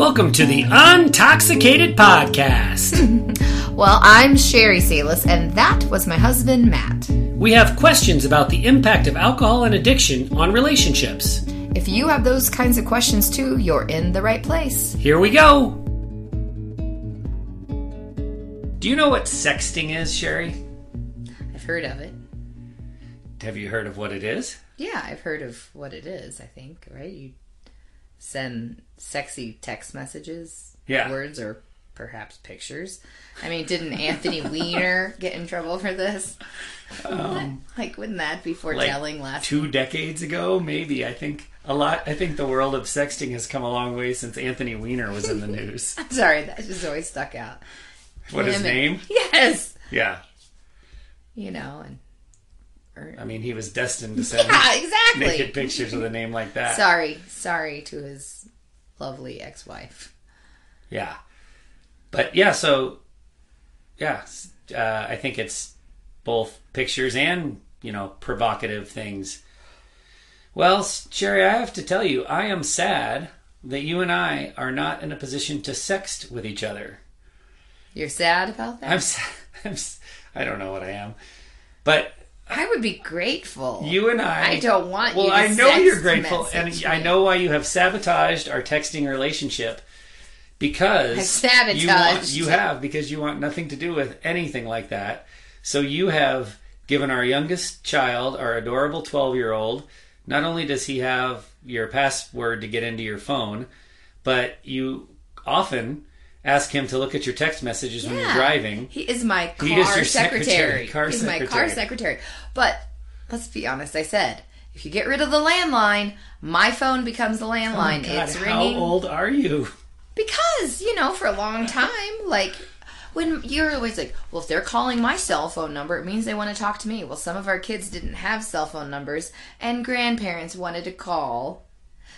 Welcome to the Untoxicated Podcast. Well, I'm Sherry Salis, and that was my husband, Matt. we have questions about the impact of alcohol and addiction on relationships. If you have those kinds of questions too, you're in the right place. Here we go. Do you know what sexting is, Sherry? I've heard of it. Have you heard of what it is? Yeah, I've heard of what it is, I think, right? You send sexy text messages, Yeah. words, or perhaps pictures. I mean, didn't Anthony Weiner get in trouble for this? Um, like, wouldn't that be foretelling last two decades ago, maybe. I think a lot. I think the world of sexting has come a long way since Anthony Weiner was in the news. I'm Sorry, that just always stuck out. what his Him and- name? Yes. Yeah. You know, and I mean, he was destined to send yeah, exactly. naked pictures with a name like that. Sorry, sorry to his lovely ex-wife. Yeah. But yeah, so yeah, uh, I think it's both pictures and you know provocative things. Well, Sherry, I have to tell you, I am sad that you and I are not in a position to sext with each other. You're sad about that? I'm, s- I'm I don't know what I am, but I would be grateful. you and I. I don't want Well, you to I know you're grateful, and message I know why you have sabotaged our texting relationship because you want you have because you want nothing to do with anything like that. So you have given our youngest child, our adorable twelve year old, not only does he have your password to get into your phone, but you often ask him to look at your text messages when you're driving. He is my car He is your secretary. secretary, car He's my car secretary. secretary. But let's be honest. I said if you get rid of the landline, my phone becomes the oh, landline. Oh God, it's how old are you? because you know for a long time, like. When you're always like, well, if they're calling my cell phone number, it means they want to talk to me. Well, some of our kids didn't have cell phone numbers, and grandparents wanted to call.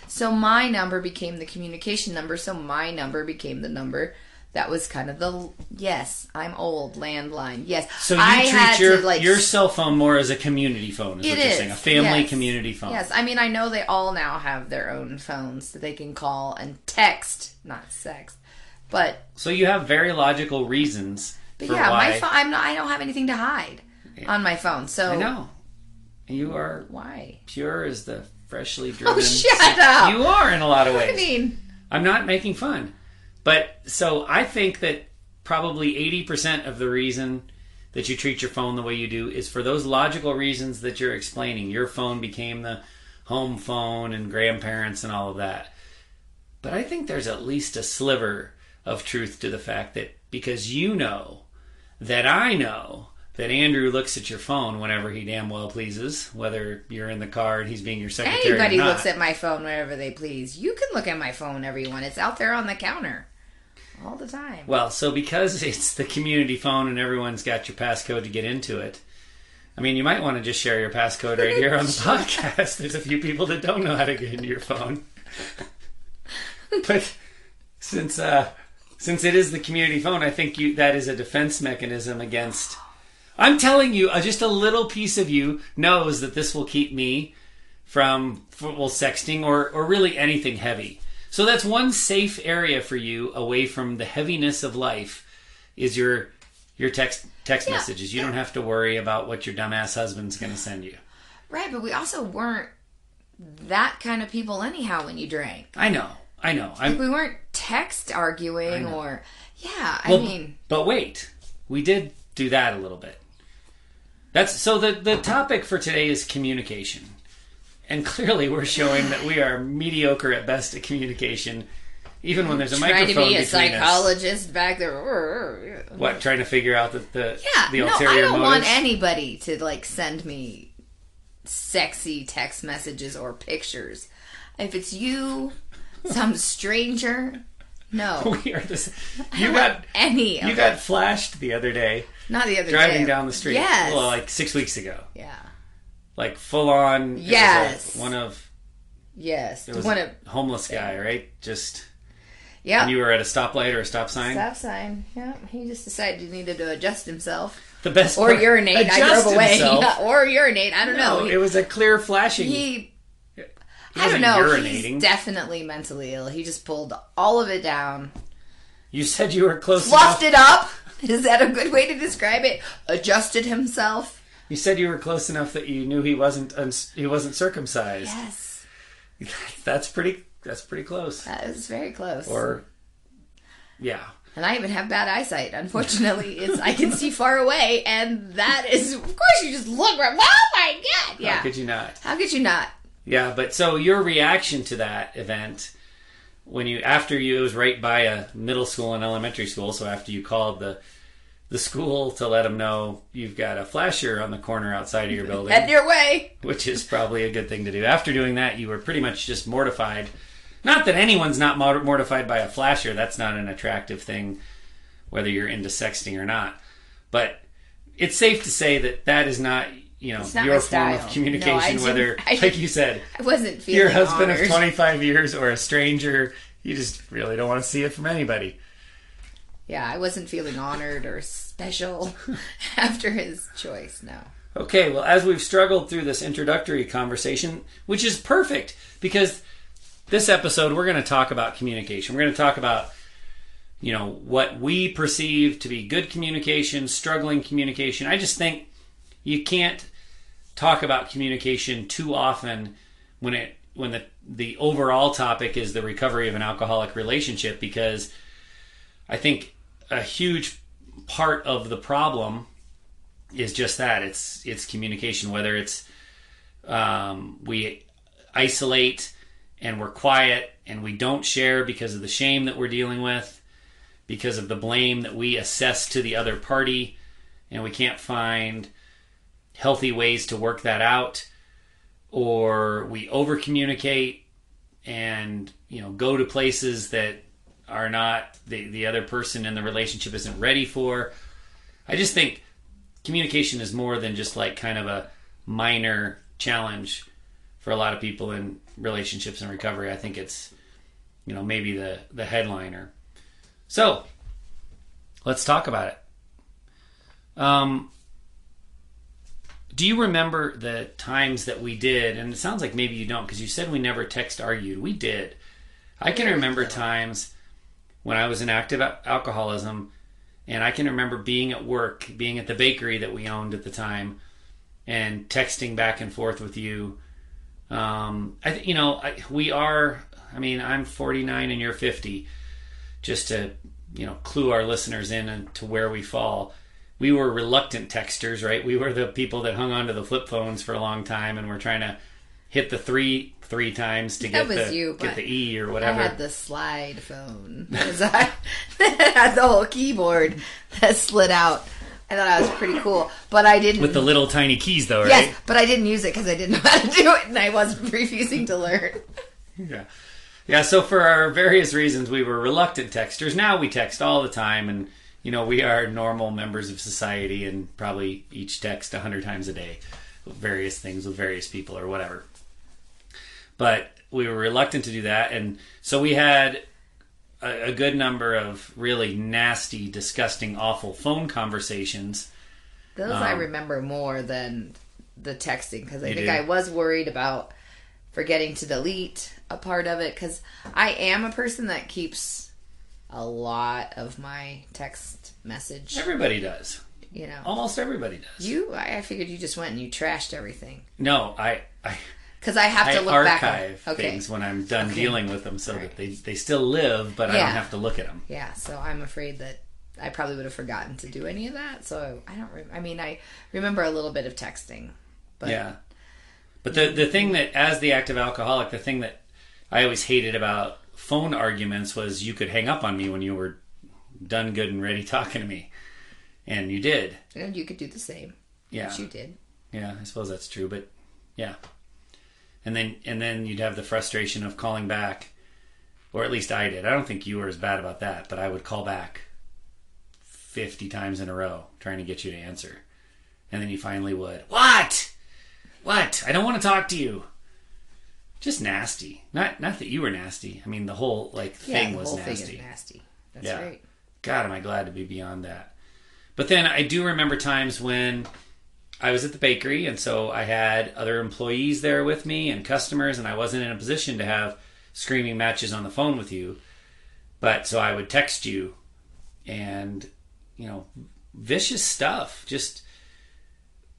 So my number became the communication number. So my number became the number that was kind of the yes, I'm old landline. Yes, So you I treat your to, like your cell phone more as a community phone, is it what you're saying, a family yes. community phone. Yes, I mean I know they all now have their own phones that they can call and text, not sex. But, So you have very logical reasons but for yeah, why. my phone. I'm not. I don't have anything to hide on my phone. So I know you are why? pure as the freshly oh, driven. Oh, shut up! You are in a lot of ways. I mean, I'm not making fun, but so I think that probably eighty percent of the reason that you treat your phone the way you do is for those logical reasons that you're explaining. Your phone became the home phone and grandparents and all of that. But I think there's at least a sliver of truth to the fact that because you know that I know that Andrew looks at your phone whenever he damn well pleases, whether you're in the car and he's being your secretary anybody or not. looks at my phone whenever they please. You can look at my phone, everyone. It's out there on the counter all the time. Well, so because it's the community phone and everyone's got your passcode to get into it, I mean, you might want to just share your passcode right here on the podcast. There's a few people that don't know how to get into your phone. but since uh, since it is the community phone, I think you that is a defense mechanism against. I'm telling you, uh, just a little piece of you knows that this will keep me from well sexting or or really anything heavy. So that's one safe area for you away from the heaviness of life is your your text text Yeah. messages. You don't have to worry about what your dumbass husband's going to send you. Right, but we also weren't that kind of people anyhow when you drank. I know. I know. I'm We weren't text arguing or yeah, I Well, mean but wait, we did do that a little bit. That's so the the topic for today is communication, and clearly we're showing that we are mediocre at best at communication, even when there's a trying to be a between us. psychologist back there. What trying to figure out the the, Yeah, the no, I don't motives? want anybody to like send me sexy text messages or pictures. If it's you, some stranger, no. we are this. You got any of you it. got flashed the other day not the other day. driving day. down the street. Yes. Well, like six weeks ago, yeah. like full on. it was a- Yes. one of Yes. it was One of homeless guy, right? Just yeah. and you were at a stoplight or a stop sign. Stop sign. Yeah. He just decided he needed to adjust himself. The best Or part- urinate. I drove away. Yeah, or urinate. I don't No, know. it was a clear flashing. he He I don't know. urinating. He's definitely mentally ill. He just pulled all of it down, you said you were close fluffed enough. it up. Is that a good way to describe it? Adjusted himself. You said you were close enough that you knew he wasn't uns- he wasn't circumcised. Yes, That's pretty. That's pretty close. that was very close. Or, yeah. and I even have bad eyesight. Unfortunately, it's I can see far away, and that is, of course, you just look. right- Oh my god! Yeah. How could you not? How could you not? Yeah, but so your reaction to that event when you after you it was right by a middle school and elementary school, so after you called the the school to let them know you've got a flasher on the corner outside of your building, Head your way. which is probably a good thing to do. After doing that, you were pretty much just mortified. Not that anyone's not mortified by a flasher. That's not an attractive thing, whether you're into sexting or not. But it's safe to say that that is not, you know, not your form of communication. No, whether, like you said, I wasn't feeling your husband honored. of 25 years or a stranger, you just really don't want to see it from anybody. Yeah, I wasn't feeling honored or special after his choice. No. Okay, well, as we've struggled through this introductory conversation, which is perfect because this episode we're going to talk about communication. We're going to talk about you know what we perceive to be good communication, struggling communication. I just think you can't talk about communication too often when it when the the overall topic is the recovery of an alcoholic relationship because I think a huge part of the problem is just that. It's it's communication whether it's um, we isolate and we're quiet and we don't share because of the shame that we're dealing with because of the blame that we assess to the other party and we can't find healthy ways to work that out or we over communicate and you know go to places that are not the, the other person in the relationship isn't ready for. I just think communication is more than just like kind of a minor challenge for a lot of people in relationships and recovery. I think it's you know maybe the the headliner. So let's talk about it. Um do you remember the times that we did and it sounds like maybe you don't because you said we never text argued. We did. I can remember times when i was in active alcoholism and i can remember being at work being at the bakery that we owned at the time and texting back and forth with you um, I, th- you know I, we are i mean i'm 49 and you're 50 just to you know clue our listeners in to where we fall we were reluctant texters, right? We were the people that hung onto the flip phones for a long time, and we're trying to hit the three three times to get That the you, get the E or I whatever. had the slide phone. 'Cause I had the whole keyboard that slid out. I thought I was pretty cool, but I didn't. With the little tiny keys, though, right? yes, but I didn't use it because I didn't know how to do it, and I was refusing to learn. Yeah. Yeah, so for our various reasons, we were reluctant texters. Now we text all the time, and, you know, we are normal members of society and probably each text a 100 times a day, various things with various people or whatever. But we were reluctant to do that, and so we had a, a good number of really nasty, disgusting, awful phone conversations. Those I Um, remember more than the texting because I think do? I was worried about forgetting to delete a part of it because I am a person that keeps a lot of my text message. Everybody does. You know, Almost everybody does. you I I figured you just went and you trashed everything no, I, I because I have I to look archive back. Okay, things when I'm done Okay. dealing with them, so Alright. that they they still live, but I don't have to look at them. yeah. So I'm afraid that I probably would have forgotten to do any of that. So I don't. Re- I mean, I remember a little bit of texting, but yeah, but the the thing that, as the active alcoholic, the thing that I always hated about phone arguments was you could hang up on me when you were done good and ready talking to me, and you did. and you could do the same. Yeah, Which you did. yeah, I suppose that's true, but yeah, and then and then you'd have the frustration of calling back, or at least I did. I don't think you were as bad about that, but I would call back fifty times in a row trying to get you to answer, and then you finally would. What? What? I don't want to talk to you. Just nasty. Not not that you were nasty. I mean the whole like Yeah, thing the was whole nasty. thing nasty. That's Yeah. right. God, am I glad to be beyond that. But then I do remember times when I was at the bakery, and so I had other employees there with me and customers, and I wasn't in a position to have screaming matches on the phone with you. But so I would text you, and you know, vicious stuff. Just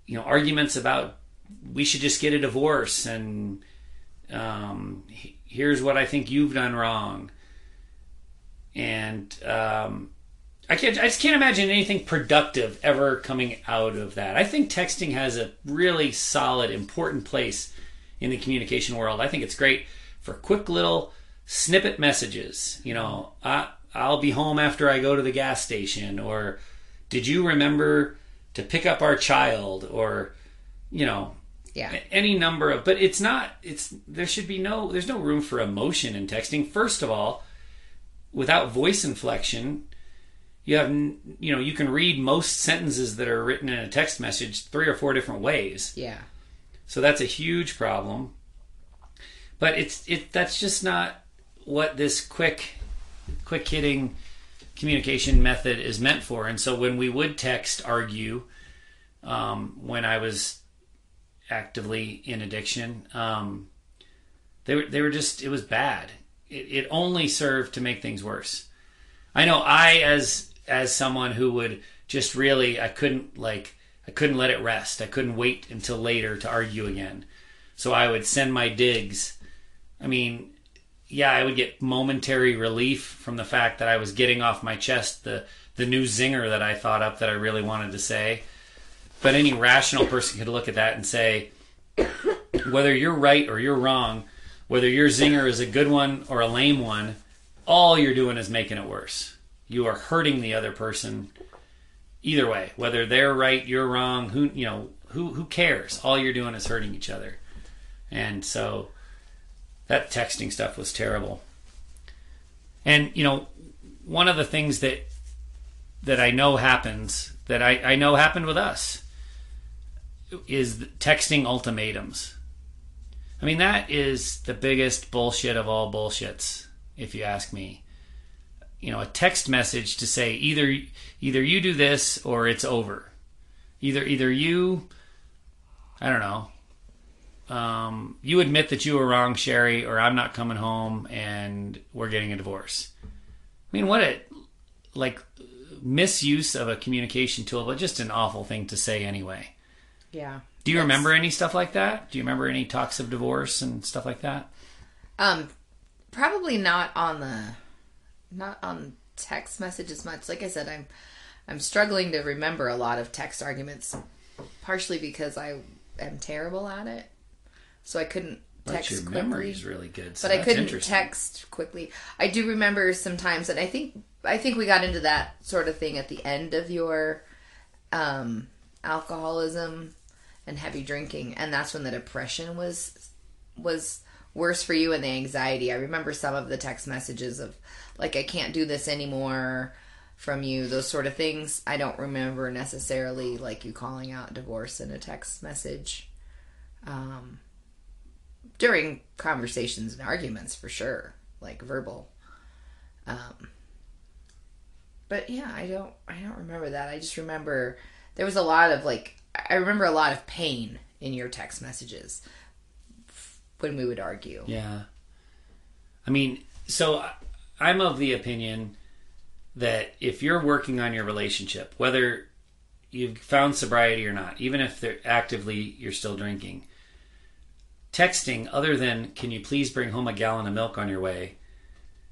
you know, arguments about we should just get a divorce, and um, here's what I think you've done wrong, and um, I can't. I just can't imagine anything productive ever coming out of that. I think texting has a really solid, important place in the communication world. I think it's great for quick little snippet messages. You know, I, I'll be home after I go to the gas station, or did you remember to pick up our child, or you know, Yeah. any number of. But it's not. It's there should be no. There's no room for emotion in texting. First of all, without voice inflection, you have you know you can read most sentences that are written in a text message three or four different ways. Yeah. So that's a huge problem. But it's it that's just not what this quick quick hitting communication method is meant for. And so when we would text argue, um, when I was actively in addiction, um, they were they were just it was bad. It, it only served to make things worse. I know I as as someone who would just really I couldn't like I couldn't let it rest. I couldn't wait until later to argue again. So I would send my digs. I mean, yeah, I would get momentary relief from the fact that I was getting off my chest the the new zinger that I thought up that I really wanted to say. But any rational person could look at that and say, whether you're right or you're wrong, whether your zinger is a good one or a lame one, all you're doing is making it worse. You are hurting the other person either way. Whether they're right, you're wrong, who you know, who who cares? All you're doing is hurting each other. And so that texting stuff was terrible. And you know, one of the things that that I know happens that I, I know happened with us is texting ultimatums. I mean, that is the biggest bullshit of all bullshits, if you ask me. You know, a text message to say either either you do this or it's over. Either either you, I don't know, um, you admit that you were wrong, Sherry, or I'm not coming home and we're getting a divorce. I mean, what a like misuse of a communication tool, but just an awful thing to say anyway. Yeah. Do you remember any stuff like that? Do you remember any talks of divorce and stuff like that? Um, probably not on the, not on text message as much. Like I said, I'm, I'm struggling to remember a lot of text arguments, partially because I am terrible at it, so I couldn't text But your quickly. memory is really good. So but I couldn't text quickly. I do remember sometimes, and I think I think we got into that sort of thing at the end of your um, alcoholism and heavy drinking, and that's when the depression was was worse for you and the anxiety. I remember some of the text messages of like I can't do this anymore from you, those sort of things. I don't remember necessarily like you calling out divorce in a text message. Um, during conversations and arguments for sure, like verbal. Um, but yeah, I don't I don't remember that. I just remember there was a lot of like I remember a lot of pain in your text messages when we would argue. Yeah. I mean, so I'm of the opinion that if you're working on your relationship, whether you've found sobriety or not, even if they're actively you're still drinking, texting other than "Can you please bring home a gallon of milk on your way?"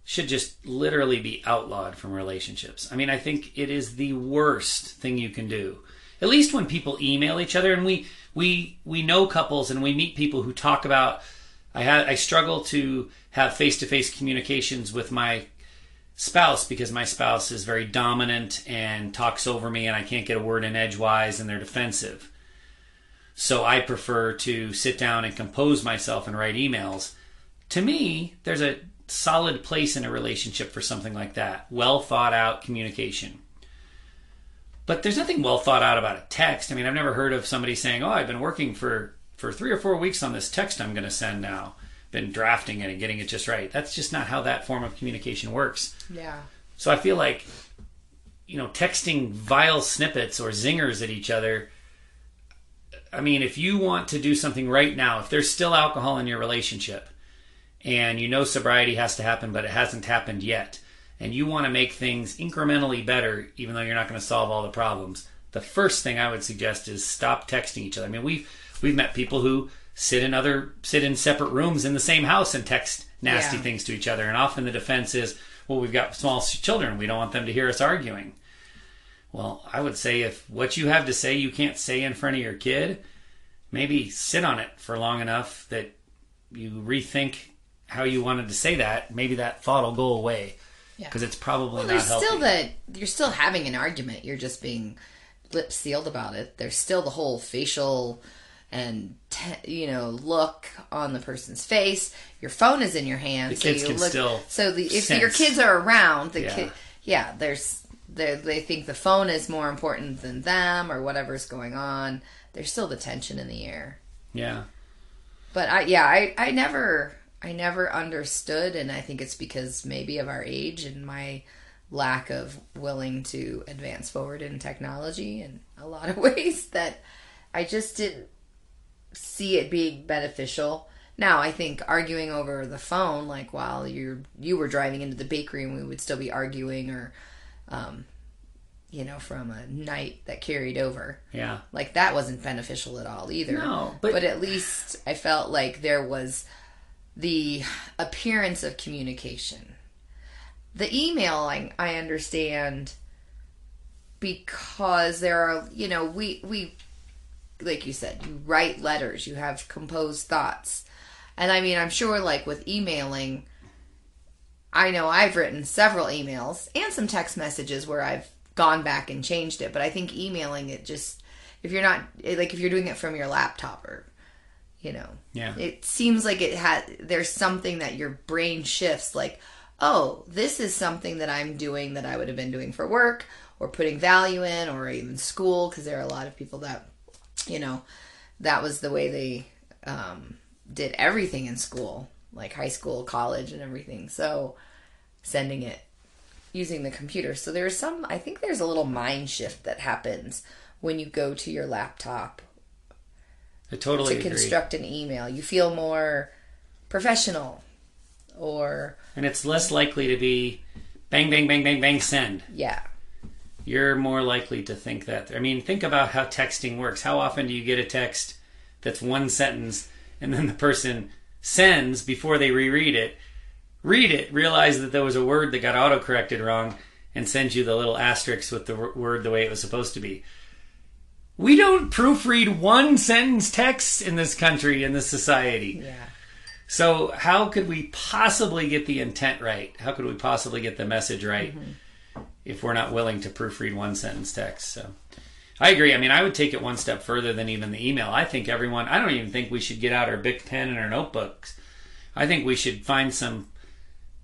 should just literally be outlawed from relationships. I mean, I think it is the worst thing you can do. At least when people email each other, and we we we know couples and we meet people who talk about. I had I struggle to have face to face communications with my spouse because my spouse is very dominant and talks over me, and I can't get a word in edgewise, and they're defensive. So I prefer to sit down and compose myself and write emails. To me, there's a solid place in a relationship for something like that. Well thought out communication. But there's nothing well thought out about a text. I mean, I've never heard of somebody saying, "Oh, I've been working for for 3 or 4 weeks on this text I'm going to send now. Been drafting it and getting it just right." That's just not how that form of communication works. Yeah. So I feel like, you know, texting vile snippets or zingers at each other, I mean, if you want to do something right now, if there's still alcohol in your relationship and you know sobriety has to happen, but it hasn't happened yet, and you want to make things incrementally better, even though you're not going to solve all the problems, the first thing I would suggest is stop texting each other. I mean, we've we've met people who sit in other sit in separate rooms in the same house and text nasty Yeah. things to each other, and often the defense is, well, we've got small children, we don't want them to hear us arguing. Well, I would say if what you have to say you can't say in front of your kid, maybe sit on it for long enough that you rethink how you wanted to say that. Maybe that thought will go away Yeah. because it's probably Well, not there's healthy. still the you're still having an argument. You're just being lip sealed about it. There's still the whole facial and te- you know look on the person's face. Your phone is in your hand, The so kids you can look. still so the, if your kids are around, the Yeah. kid, yeah, there's they they think the phone is more important than them or whatever's going on. There's still the tension in the air. yeah. But I yeah, I I never I never understood and I think it's because maybe of our age and my lack of willing to advance forward in technology in a lot of ways that I just didn't see it being beneficial. Now I think arguing over the phone like while you you were driving into the bakery and we would still be arguing or um you know from a night that carried over Yeah. like that wasn't beneficial at all either. No, but- but, at least I felt like there was the appearance of communication. The emailing, I understand because there are, you know, we we like you said, you write letters, you have composed thoughts. And I mean, I'm sure like with emailing I know I've written several emails and some text messages where I've gone back and changed it, but I think emailing it just if you're not like if you're doing it from your laptop or you know, Yeah. it seems like it had there's something that your brain shifts like, "Oh, this is something that I'm doing that I would have been doing for work or putting value in or even school because there are a lot of people that you know, that was the way they um, did everything in school, like high school, college, and everything. So sending it using the computer. So there's some, I think there's a little mind shift that happens when you go to your laptop I totally to agree. construct an email. You feel more professional or, and it's less likely to be bang, bang, bang, bang, bang, send. yeah. You're more likely to think that. I mean, think about how texting works. How often do you get a text that's one sentence and then the person sends before they reread it, read it, realize that there was a word that got autocorrected wrong, and sends you the little asterisk with the word the way it was supposed to be? We don't proofread one sentence text in this country, in this society. Yeah. So how could we possibly get the intent right? How could we possibly get the message right mm-hmm. If we're not willing to proofread one sentence text? So I agree. I mean, I would take it one step further than even the email. I think everyone. I don't even think we should get out our big pen and our notebooks. I think we should find some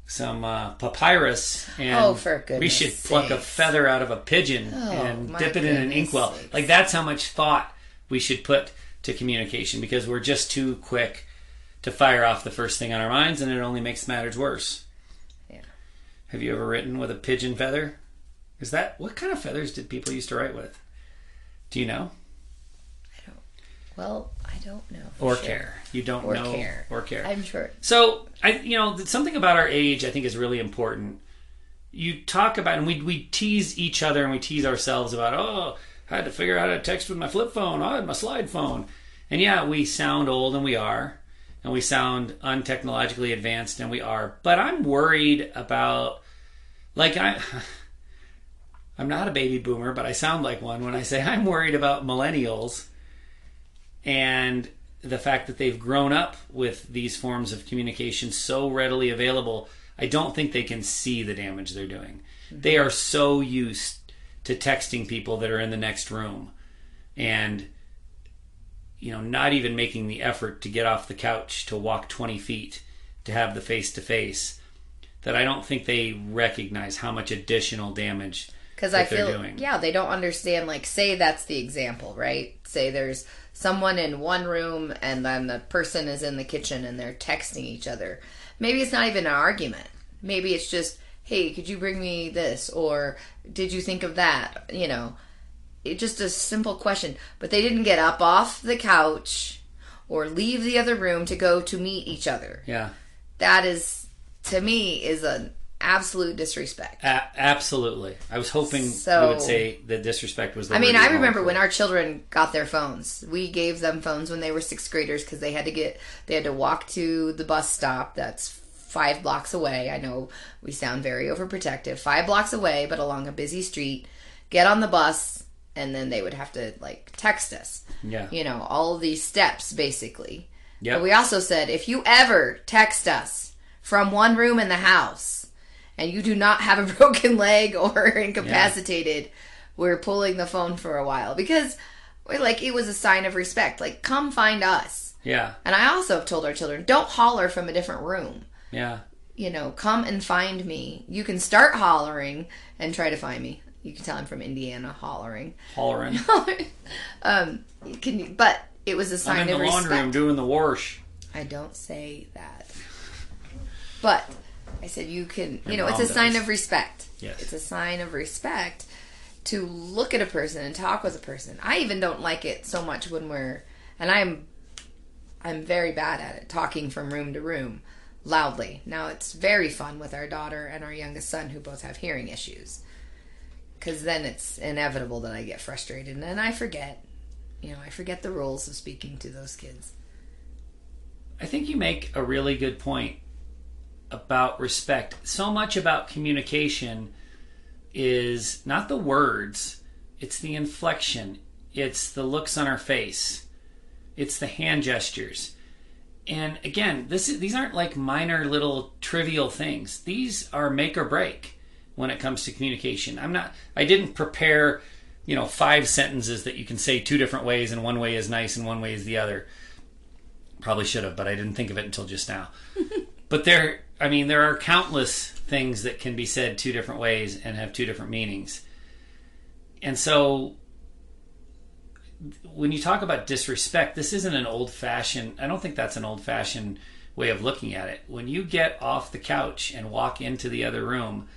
some uh, papyrus and Oh, for we goodness should pluck a feather out of a pigeon Oh, and dip it in an inkwell. sakes. Like that's how much thought we should put to communication because we're just too quick to fire off the first thing on our minds, and it only makes matters worse. Yeah. Have you ever written with a pigeon feather? Is that what kind of feathers did people used to write with? Do you know? I don't. Well, I don't know. Or sure. care? You don't Or know care. or care. I'm sure. So I, you know, something about our age I think is really important. You talk about, and we we tease each other and we tease ourselves about, oh, I had to figure out how to text with my flip phone. Oh, I had my slide phone, and yeah, we sound old and we are, and we sound untechnologically advanced and we are. But I'm worried about, like I. I'm not a baby boomer, but I sound like one when I say I'm worried about millennials and the fact that they've grown up with these forms of communication so readily available, I don't think they can see the damage they're doing. Mm-hmm. They are so used to texting people that are in the next room and you know not even making the effort to get off the couch to walk 20 feet to have the face to face that I don't think they recognize how much additional damage Because I feel, yeah, they don't understand. Like, say that's the example, right? Say there's someone in one room and then the person is in the kitchen and they're texting each other. Maybe it's not even an argument. Maybe it's just, hey, could you bring me this? Or did you think of that? You know, it just a simple question, but they didn't get up off the couch or leave the other room to go to meet each other. Yeah. That is to me is an absolute disrespect. A- absolutely. I was hoping So- you would say the disrespect was the I mean, I remember when our children got their phones. We gave them phones when they were sixth graders because they had to get they had to walk to the bus stop. That's five blocks away. I know we sound very overprotective. Five blocks away, but along a busy street. Get on the bus, and then they would have to like text us. Yeah. You know, all these steps basically. Yeah. We also said if you ever text us from one room in the house and you do not have a broken leg or incapacitated, we're pulling the phone for a while because like it was a sign of respect. Like come find us. Yeah. And I also have told our children, don't holler from a different room. Yeah. You know, come and find me. You can start hollering and try to find me. You can tell I'm from Indiana, hollering. Hollering. um, you but it was a I'm sign in of the laundry respect. room doing the wash. I don't say that. But I said you can, you know, it's a mom sign of respect. Yes. It's a sign of respect to look at a person and talk with a person. I even don't like it so much when we're and I'm I'm very bad at it, talking from room to room loudly. Now it's very fun with our daughter and our youngest son who both have hearing issues. Cuz then it's inevitable that I get frustrated and then I forget. You know, I forget the rules of speaking to those kids. I think you make a really good point about respect. So much about communication is not the words, it's the inflection, it's the looks on our face, it's the hand gestures. And again, this is, these aren't like minor little trivial things. These are make or break when it comes to communication. I'm not I didn't prepare, you know, five sentences that you can say two different ways and one way is nice and one way is the other. Probably should have, but I didn't think of it until just now. but there, I mean, there are countless things that can be said two different ways and have two different meanings. And so, when you talk about disrespect, this isn't an old fashioned, I don't think that's an old fashioned way of looking at it. When you get off the couch and walk into the other room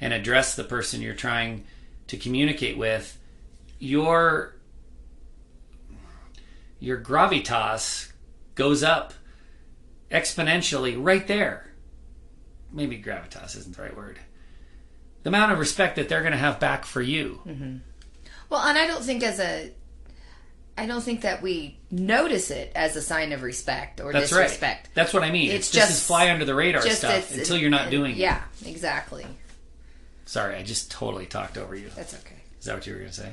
and address the person you're trying to communicate with, your your gravitas goes up exponentially right there. Maybe gravitas isn't the right word. The amount of respect that they're going to have back for you. Well, and I don't think as a, I don't think that we notice it as a sign of respect or That's disrespect. right. That's what I mean. It's, It's just just- fly under the radar stuff until you're not doing it. Yeah, exactly. Sorry, I just totally talked over you. That's okay. Is that what you were going to say?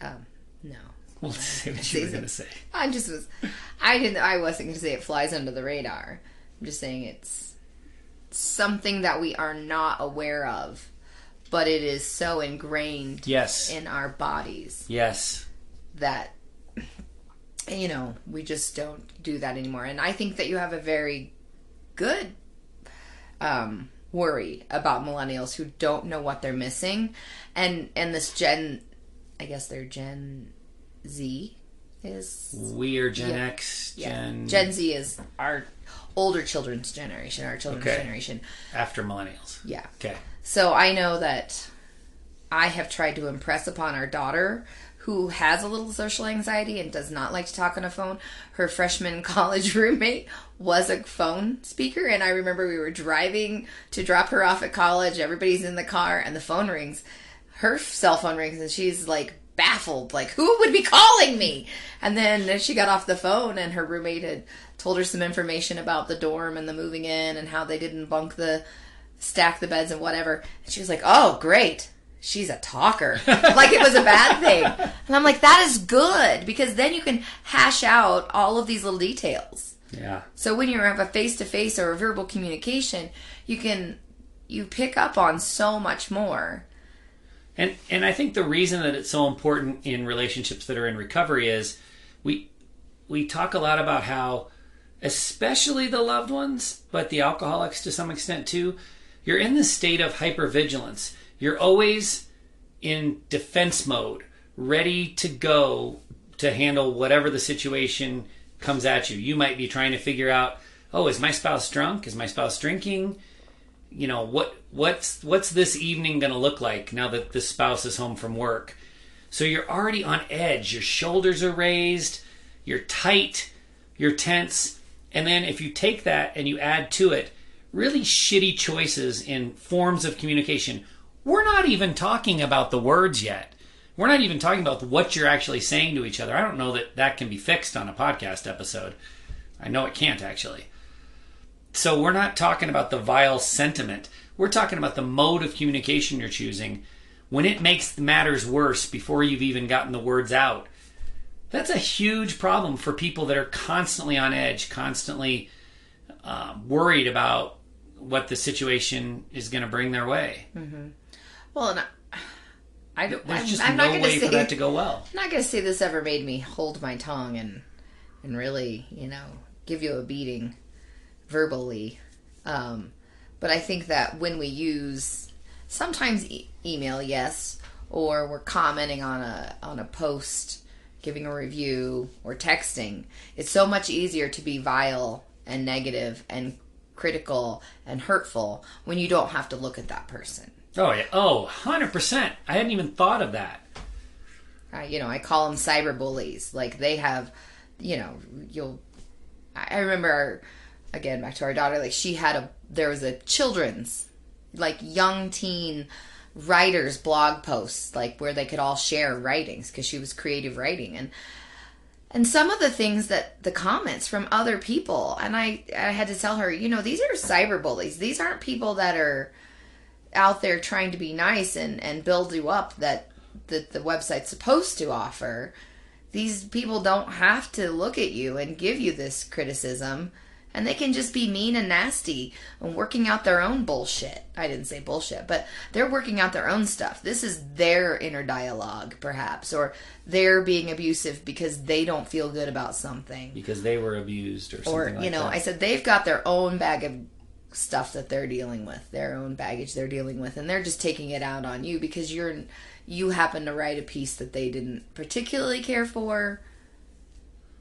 Um, no, Well, say what you were going to say. I just was. I didn't. I wasn't going to say it flies under the radar. I'm just saying it's something that we are not aware of, but it is so ingrained Yes. in our bodies Yes. that you know we just don't do that anymore and i think that you have a very good um worry about millennials who don't know what they're missing and and this gen i guess they're gen z is We are Gen Yeah. X, yeah. Gen, gen z is our older children's generation our children's Okay. generation after millennials. yeah Okay. so I know that I have tried to impress upon our daughter, who has a little social anxiety and does not like to talk on a phone. Her freshman college roommate was a phone speaker, and I remember we were driving to drop her off at college. Everybody's in the car, and the phone rings. Her cell phone rings, and she's like baffled, like, who would be calling me? And then she got off the phone, and her roommate had told her some information about the dorm and the moving in and how they didn't bunk the stack the beds and whatever. And she was like, "Oh, great." She's a talker. like it was a bad thing. And I'm like, that is good because then you can hash out all of these little details. Yeah. So when you have a face to face or a verbal communication, you can you pick up on so much more. And and I think the reason that it's so important in relationships that are in recovery is we we talk a lot about how especially the loved ones, but the alcoholics to some extent too, you're in this state of hypervigilance. You're always in defense mode, ready to go to handle whatever the situation comes at you. You might be trying to figure out, oh, is my spouse drunk? Is my spouse drinking? you know what what's what's this evening going to look like now that the spouse is home from work So you're already on edge. Your shoulders are raised, you're tight, you're tense. And then if you take that and you add to it really shitty choices in forms of communication, we're not even talking about the words yet. We're not even talking about what you're actually saying to each other. I don't know that that can be fixed on a podcast episode. I know it can't actually. So we're not talking about the vile sentiment. We're talking about the mode of communication you're choosing when it makes matters worse before you've even gotten the words out. That's a huge problem for people that are constantly on edge, constantly uh, worried about what the situation is going to bring their way. Well, and I, I don't. There's I'm, just I'm no not going way to say for that to go well. I'm not going to say this ever made me hold my tongue and and really, you know, give you a beating verbally. Um, but I think that when we use sometimes e- email, yes, or we're commenting on a on a post, giving a review, or texting, it's so much easier to be vile and negative and critical and hurtful when you don't have to look at that person. Oh yeah. Oh, 100%. I hadn't even thought of that. uh, you know, I call them cyber bullies. Like they have, you know, you'll. I remember, our, again, back to our daughter. Like she had a, there was a children's, like young teen writers blog posts, like where they could all share writings because she was creative writing and. And some of the things that the comments from other people, and I, I had to tell her, you know, these are cyber bullies. These aren't people that are out there trying to be nice and, and build you up that, that the website's supposed to offer. These people don't have to look at you and give you this criticism. And they can just be mean and nasty and working out their own bullshit. I didn't say bullshit, but they're working out their own stuff. This is their inner dialogue, perhaps, or they're being abusive because they don't feel good about something Because they were abused or something or like you know that. i said they've got their own bag of stuff that they're dealing with their own baggage they're dealing with and they're just taking it out on you because you're you happen to write a piece that they didn't particularly care for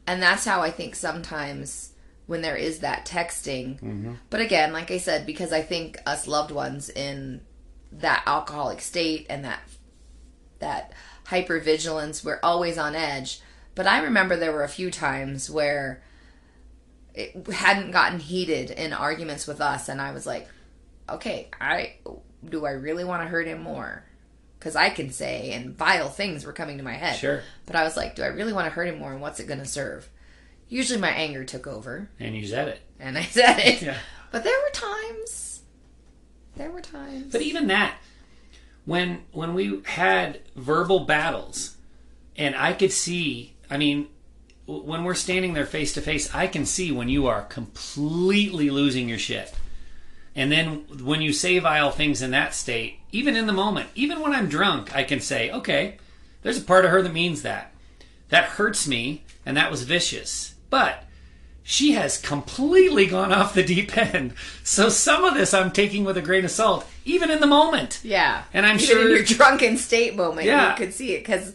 and that's how i think sometimes when there is that texting. Mm-hmm. But again like i said because i think us loved ones in that alcoholic state and that that hypervigilance we're always on edge. But i remember there were a few times where it hadn't gotten heated in arguments with us and i was like okay i do i really want to hurt him more? Because i can say and vile things were coming to my head. Sure. but i was like do i really want to hurt him more and what's it going to serve usually my anger took over And you said it. and i said it Yeah. but there were times there were times But even that, when when we had verbal battles, and I could see, I mean, when we're standing there face to face, I can see when you are completely losing your shit. And then when you say vile things in that state, even in the moment, even when I'm drunk, I can say, okay, there's a part of her that means that. That hurts me, and that was vicious. But she has completely gone off the deep end. So some of this I'm taking with a grain of salt, even in the moment. Yeah, And I'm Even sure- in your drunken state moment, Yeah. you could see it because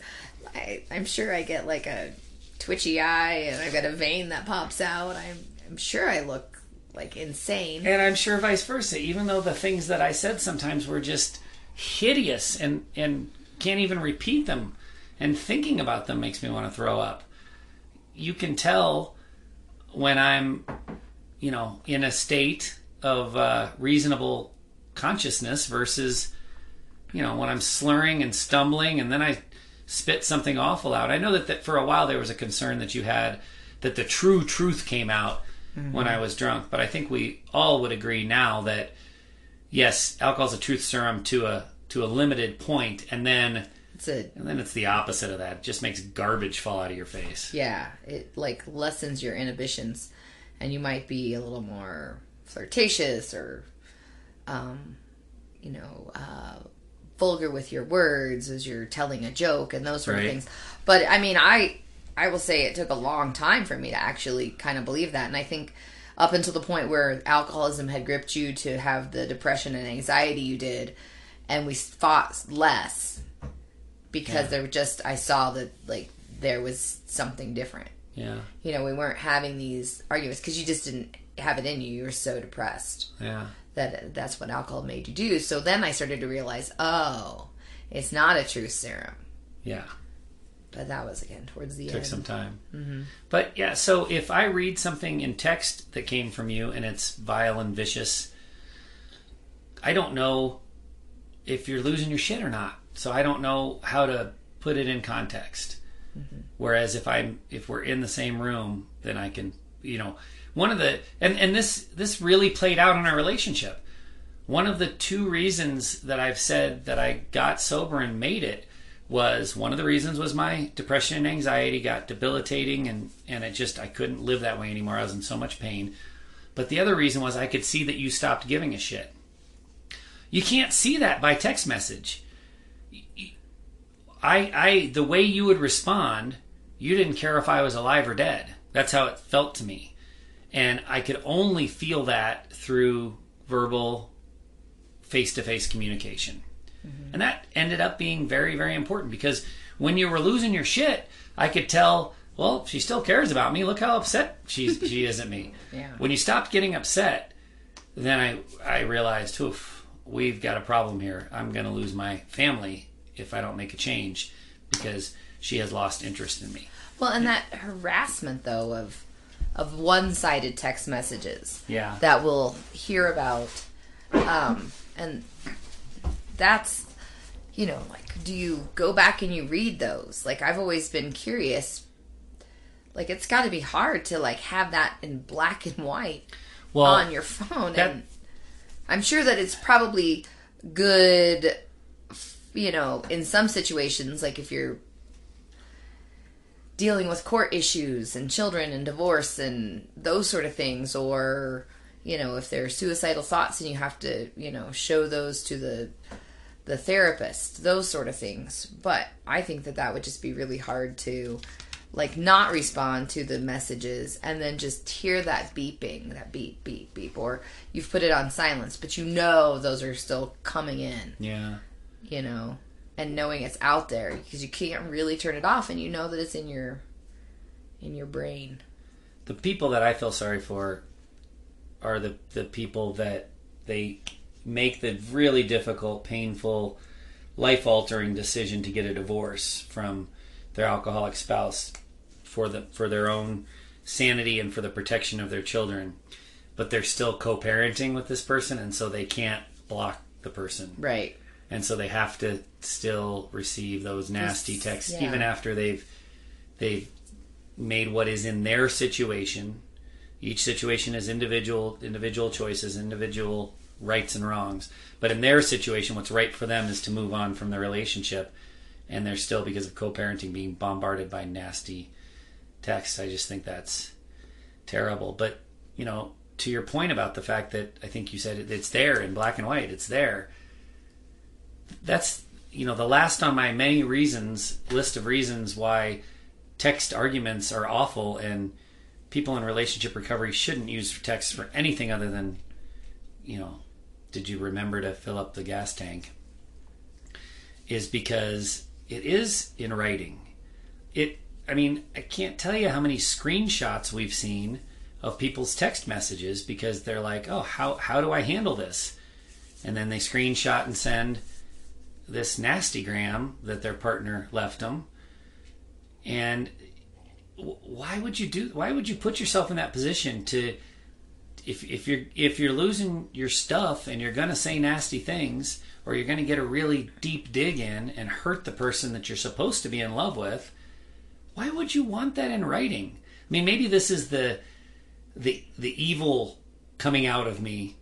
I'm sure I get like a twitchy eye and I've got a vein that pops out. I'm, I'm sure I look like insane. And I'm sure vice versa, even though the things that I said sometimes were just hideous and, and can't even repeat them. And thinking about them makes me want to throw up. You can tell when I'm, you know, in a state of uh, reasonable consciousness versus, you know, when I'm slurring and stumbling and then I spit something awful out. I know that, that for a while there was a concern that you had that the true truth came out when I was drunk, but I think we all would agree now that yes, alcohol's a truth serum to a to a limited point, and then It's a and then it's the opposite of that. It just makes garbage fall out of your face. yeah, it like lessens your inhibitions, and you might be a little more flirtatious or, um, you know, uh, vulgar with your words as you're telling a joke and those sort Right. of things. But I mean, I I will say it took a long time for me to actually kind of believe that, and I think up until the point where alcoholism had gripped you to have the depression and anxiety you did, and we fought less because there were just I saw that like there was something different. Yeah, You know, we weren't having these arguments because you just didn't have it in you. You were so depressed yeah, that uh, that's what alcohol made you do. So then I started to realize, oh, it's not a truth serum. yeah. but that was again towards the took end. some time. Mm-hmm. But yeah, so if I read something in text that came from you and it's vile and vicious, I don't know if you're losing your shit or not. So I don't know how to put it in context. Mm-hmm. Whereas if I'm if we're in the same room, then I can, you know, one of the and and this this really played out in our relationship. One of the two reasons that I've said that I got sober and made it was one of the reasons was my depression and anxiety got debilitating and and it just I couldn't live that way anymore. I was in so much pain. But the other reason was I could see that you stopped giving a shit. You can't see that by text message. I I the way you would respond, you didn't care if I was alive or dead. That's how it felt to me. And I could only feel that through verbal face-to-face communication. Mm-hmm. And that ended up being very, very important because when you were losing your shit, I could tell, well, she still cares about me. Look how upset she's, she is at me. Yeah. When you stopped getting upset, then I, I realized, oof, we've got a problem here. I'm going to lose my family if I don't make a change because she has lost interest in me. Well, and that harassment though of of one-sided text messages Yeah. that we'll hear about, um, and that's you know like do you go back and you read those? Like I've always been curious. Like it's got to be hard to like have that in black and white well, on your phone, that- and I'm sure that it's probably good. You know, in some situations, like if you're dealing with court issues and children and divorce and those sort of things or you know if there are suicidal thoughts and you have to you know show those to the the therapist those sort of things but i think that that would just be really hard to like not respond to the messages and then just hear that beeping that beep beep beep or you've put it on silence but you know those are still coming in yeah. You know, and knowing it's out there because you can't really turn it off and you know that it's in your in your brain. the people that I feel sorry for are the the people that they make the really difficult, painful, life altering decision to get a divorce from their alcoholic spouse for the for their own sanity and for the protection of their children. But they're still co parenting with this person and so they can't block the person. Right. And so they have to still receive those nasty texts yeah. even after they've they've made what is in their situation. Each situation is individual individual choices individual rights and wrongs. But in their situation what's right for them is to move on from the relationship. And they're still because of co-parenting being bombarded by nasty texts. I just think that's terrible. But you know to your point about the fact that i think you said it, it's there in black and white it's there that's you know the last on my many reasons list of reasons why text arguments are awful and people in relationship recovery shouldn't use text for anything other than you know did you remember to fill up the gas tank? Is because it is in writing. It i mean i can't tell you how many screenshots we've seen of people's text messages because they're like oh how how do i handle this? And then they screenshot and send this nasty gram that their partner left them and why would you do why would you put yourself in that position to if, if you're if you're losing your stuff and you're gonna say nasty things or you're gonna get a really deep dig in and hurt the person that you're supposed to be in love with why would you want that in writing? I mean maybe this is the the the evil coming out of me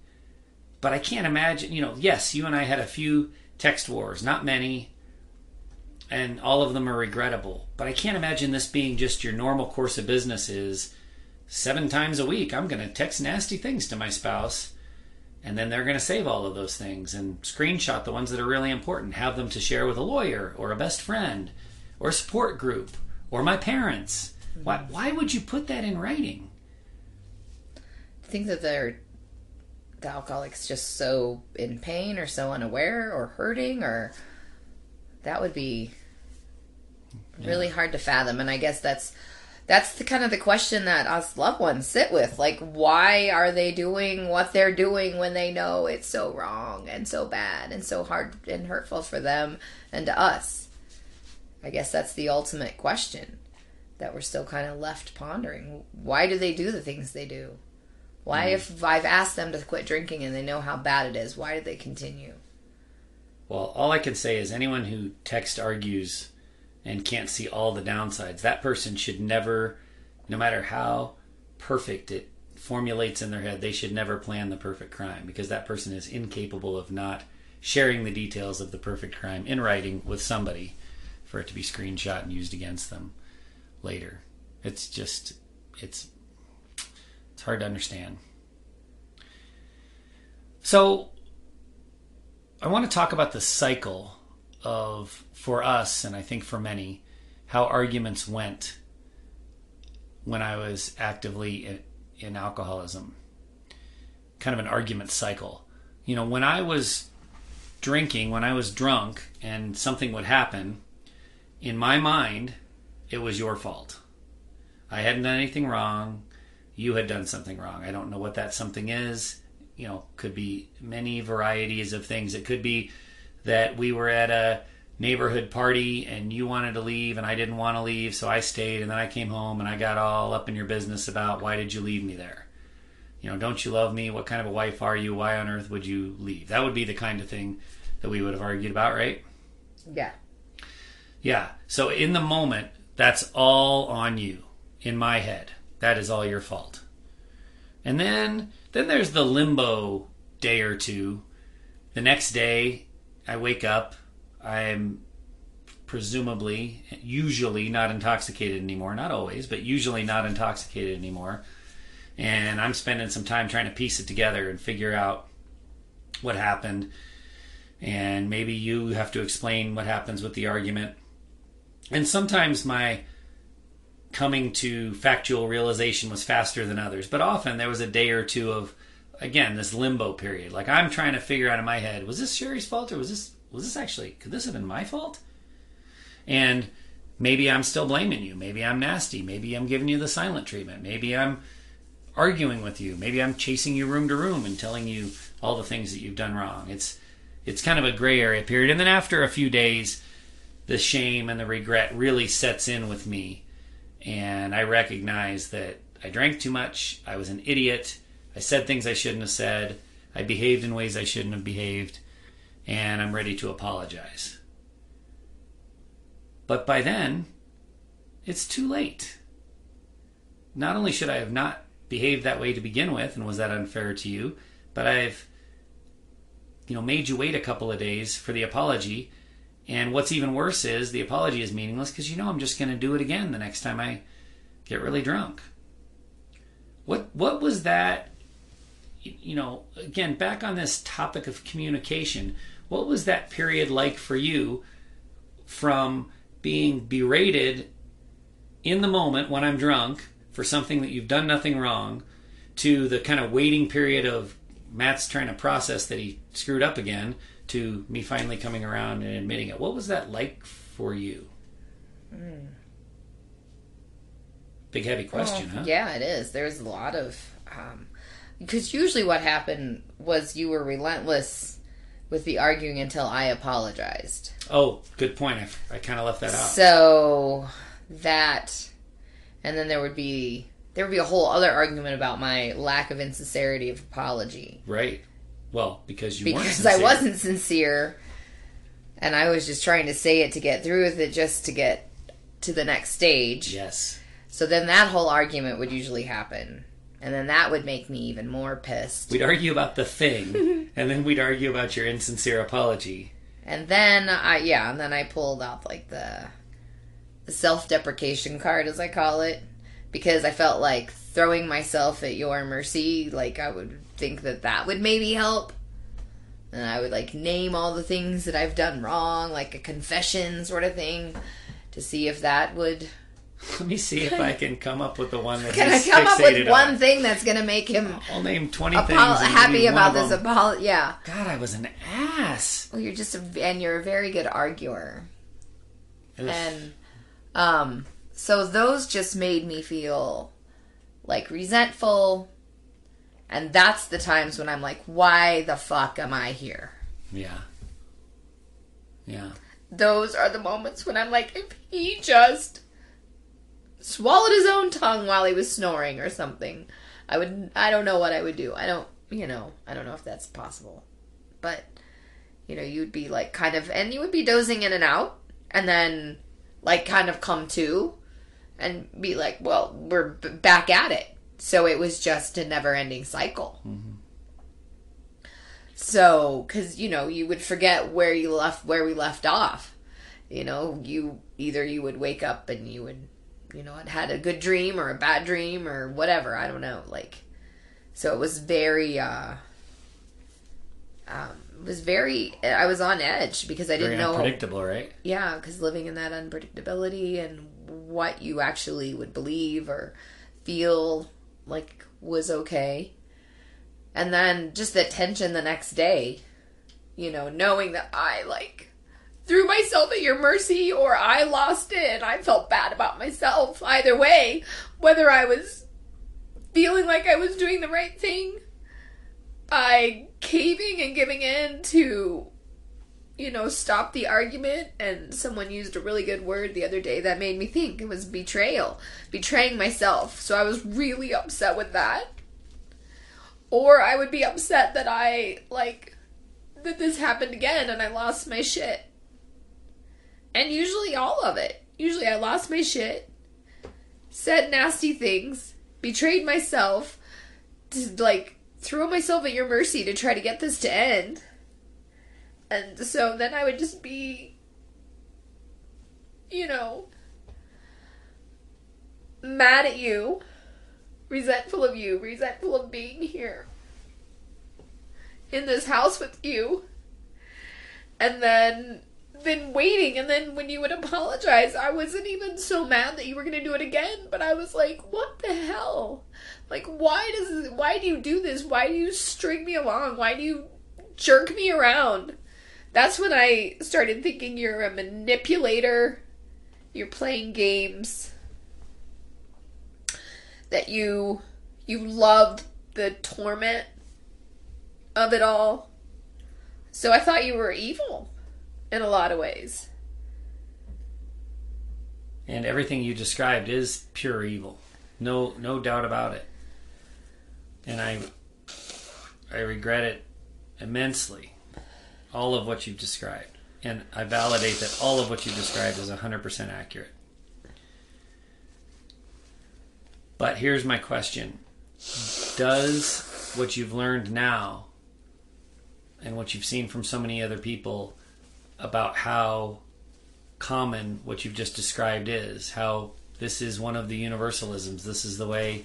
but I can't imagine, you know, yes, you and I had a few text wars, not many, and all of them are regrettable. But I can't imagine this being just your normal course of business is seven times a week, I'm going to text nasty things to my spouse, and then they're going to save all of those things and screenshot the ones that are really important, have them to share with a lawyer or a best friend or a support group or my parents. Why, mm-hmm. why would you put that in writing? I think that they're the alcoholic's just so in pain or so unaware or hurting or that would be really hard to fathom and I guess that's that's the kind of the question that us loved ones sit with like why are they doing what they're doing when they know it's so wrong and so bad and so hard and hurtful for them and to us I guess that's the ultimate question that we're still kind of left pondering. Why do they do the things they do? Why, Mm. if I've asked them to quit drinking and they know how bad it is, why do they continue? Well, all I can say is anyone who text argues and can't see all the downsides, that person should never, no matter how perfect it formulates in their head, they should never plan the perfect crime because that person is incapable of not sharing the details of the perfect crime in writing with somebody for it to be screenshot and used against them later. It's just, it's, it's hard to understand. So, I want to talk about the cycle of, for us, and I think for many, how arguments went when I was actively in, in alcoholism. Kind of an argument cycle. You know, when I was drinking, when I was drunk, and something would happen, in my mind, it was your fault. I hadn't done anything wrong. You had done something wrong. I don't know what that something is you know, could be many varieties of things. It could be that we were at a neighborhood party and you wanted to leave and I didn't want to leave, so I stayed and then I came home and I got all up in your business about why did you leave me there? You know, don't you love me? What kind of a wife are you? Why on earth would you leave? That would be the kind of thing that we would have argued about, right? Yeah. Yeah. So in the moment, that's all on you in my head. That is all your fault. And then then there's the limbo day or two. The next day, I wake up. I'm presumably, usually not intoxicated anymore. Not always, but usually not intoxicated anymore. And I'm spending some time trying to piece it together and figure out what happened. And maybe you have to explain what happens with the argument. And sometimes my coming to factual realization was faster than others, but often there was a day or two of again this limbo period. Like I'm trying to figure out in my head, was this Sherry's fault or was this was this actually could this have been my fault? And maybe I'm still blaming you. Maybe I'm nasty. Maybe I'm giving you the silent treatment. Maybe I'm arguing with you. Maybe I'm chasing you room to room and telling you all the things that you've done wrong. It's it's kind of a gray area period. And then after a few days, the shame and the regret really sets in with me and I recognize that I drank too much, I was an idiot, I said things I shouldn't have said, I behaved in ways I shouldn't have behaved, and I'm ready to apologize. But by then, it's too late. Not only should I have not behaved that way to begin with, and was that unfair to you, but I've you know made you wait a couple of days for the apology and what's even worse is the apology is meaningless because you know I'm just going to do it again the next time I get really drunk. What what was that? You know, again, back on this topic of communication, what was that period like for you from being berated in the moment when I'm drunk for something that you've done nothing wrong to the kind of waiting period of Matt's trying to process that he screwed up again to me finally coming around and admitting it. What was that like for you? Mm. Big heavy question, Well, huh? Yeah, it is. There's a lot of um, because usually what happened was you were relentless with the arguing until I apologized. Oh, good point. I, I kind of left that out. So that, and then there would be there would be a whole other argument about my lack of insincerity of apology right. Well, because you weren't because I wasn't sincere, and I was just trying to say it to get through with it, just to get to the next stage. Yes. So then that whole argument would usually happen. And then that would make me even more pissed. We'd argue about the thing, and then we'd argue about your insincere apology. And then I yeah, and then I pulled out like the the self-deprecation card as I call it because I felt like throwing myself at your mercy, like I would think that that would maybe help. And I would like name all the things that I've done wrong, like a confession sort of thing, to see if that would Let me see if I can come up with the one that Can I come up with one on. thing that's gonna make him I'll name 20 apo- things. happy about this apology? Yeah. God, I was an ass. Well, you're just a, and you're a very good arguer. Ugh. And um so those just made me feel like resentful and that's the times when I'm like why the fuck am I here? yeah. Yeah. those are the moments when I'm like, if he just swallowed his own tongue while he was snoring or something, I would, I don't know what I would do. I don't, you know, I don't know if that's possible. But, you know, you'd be like kind of, and you would be dozing in and out, and then like kind of come to and be like, well, we're b- back at it. So it was just a never ending cycle. So, because you know, you would forget where you left, where we left off. You know, you either you would wake up and you would, you know, had had a good dream or a bad dream or whatever. I don't know. Like, so it was very, uh, um, it was very. I was on edge because I didn't know. unpredictable, right? Yeah, because living in that unpredictability and what you actually would believe or feel like was okay. And then just the tension the next day, you know, knowing that I like threw myself at your mercy or I lost it and I felt bad about myself. Either way, whether I was feeling like I was doing the right thing by caving and giving in to you know, stop the argument. And someone used a really good word the other day that made me think it was betrayal, betraying myself. So I was really upset with that. Or I would be upset that I, like, that this happened again and I lost my shit. And usually all of it. Usually I lost my shit, said nasty things, betrayed myself, to, like, throw myself at your mercy to try to get this to end. And so then I would just be, you know, mad at you, resentful of you, resentful of being here in this house with you. And then then waiting and then when you would apologize, I wasn't even so mad that you were going to do it again, but I was like, what the hell? Like why does why do you do this? Why do you string me along? Why do you jerk me around? That's when I started thinking you're a manipulator. You're playing games. That you you loved the torment of it all. So I thought you were evil in a lot of ways. And everything you described is pure evil. No no doubt about it. And I I regret it immensely. All of what you've described. And I validate that all of what you've described is 100% accurate. But here's my question. Does what you've learned now and what you've seen from so many other people about how common what you've just described is, how this is one of the universalisms, this is the way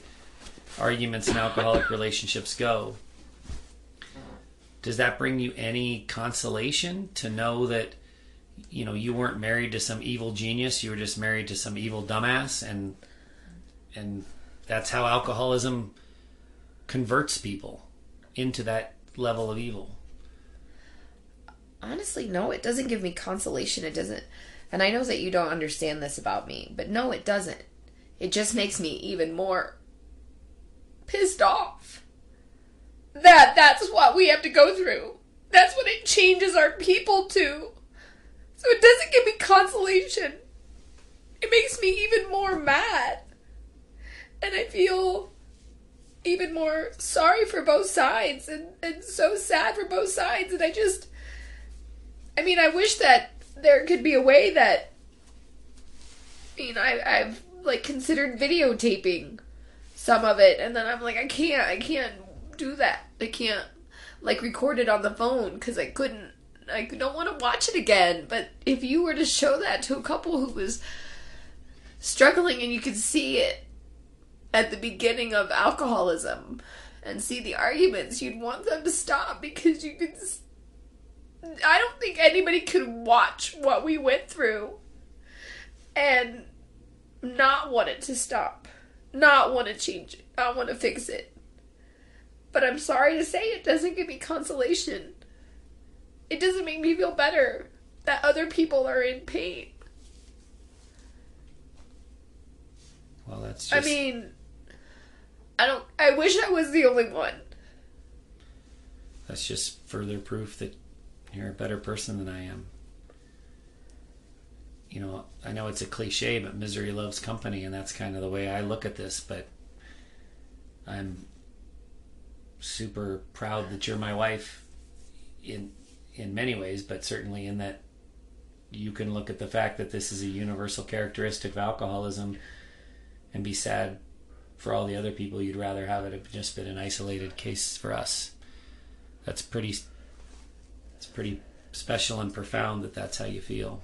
arguments in alcoholic relationships go. Does that bring you any consolation to know that you know you weren't married to some evil genius, you were just married to some evil dumbass and and that's how alcoholism converts people into that level of evil. Honestly, no, it doesn't give me consolation. It doesn't. And I know that you don't understand this about me, but no, it doesn't. It just makes me even more pissed off. That that's what we have to go through. That's what it changes our people to. So it doesn't give me consolation. It makes me even more mad. And I feel even more sorry for both sides and, and so sad for both sides. And I just, I mean, I wish that there could be a way that, I mean, I, I've like considered videotaping some of it. And then I'm like, I can't, I can't do that. I can't like record it on the phone because I couldn't, I don't want to watch it again. But if you were to show that to a couple who was struggling and you could see it at the beginning of alcoholism and see the arguments, you'd want them to stop because you could. I don't think anybody could watch what we went through and not want it to stop, not want to change it, not want to fix it. But I'm sorry to say it doesn't give me consolation. It doesn't make me feel better that other people are in pain. Well, that's just I mean, I don't. I wish I was the only one. that's just further proof that you're a better person than I am. you know, I know it's a cliche, but misery loves company, and that's kind of the way I look at this. But I'm super proud that you're my wife in in many ways, but certainly in that you can look at the fact that this is a universal characteristic of alcoholism and be sad for all the other people you'd rather have it have just been an isolated case for us. That's pretty it's pretty special and profound that that's how you feel.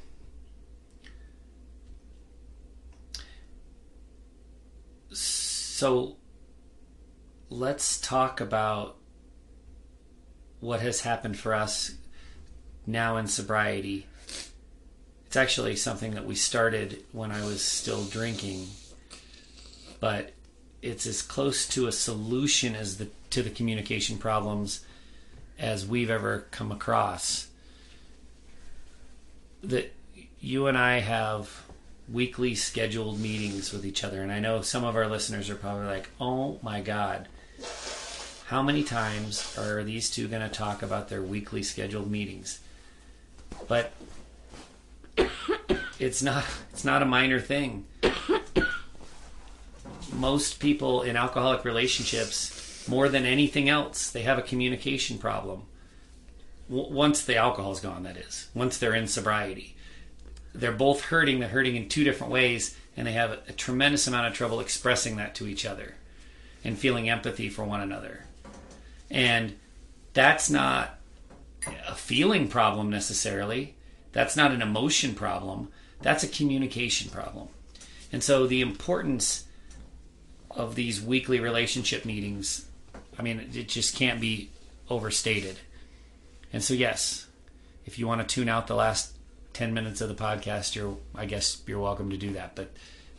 So let's talk about what has happened for us now in sobriety it's actually something that we started when I was still drinking, but it's as close to a solution as the to the communication problems as we've ever come across. That you and I have weekly scheduled meetings with each other, and I know some of our listeners are probably like, "Oh my god." How many times are these two going to talk about their weekly scheduled meetings? But it's not it's not a minor thing. Most people in alcoholic relationships, more than anything else, they have a communication problem. W- once the alcohol's gone, that is. Once they're in sobriety, they're both hurting. They're hurting in two different ways, and they have a tremendous amount of trouble expressing that to each other and feeling empathy for one another. And that's not a feeling problem necessarily that's not an emotion problem, that's a communication problem. And so the importance of these weekly relationship meetings, I mean, it just can't be overstated. And so, yes, if you want to tune out the last 10 minutes of the podcast, you're, I guess you're welcome to do that. But,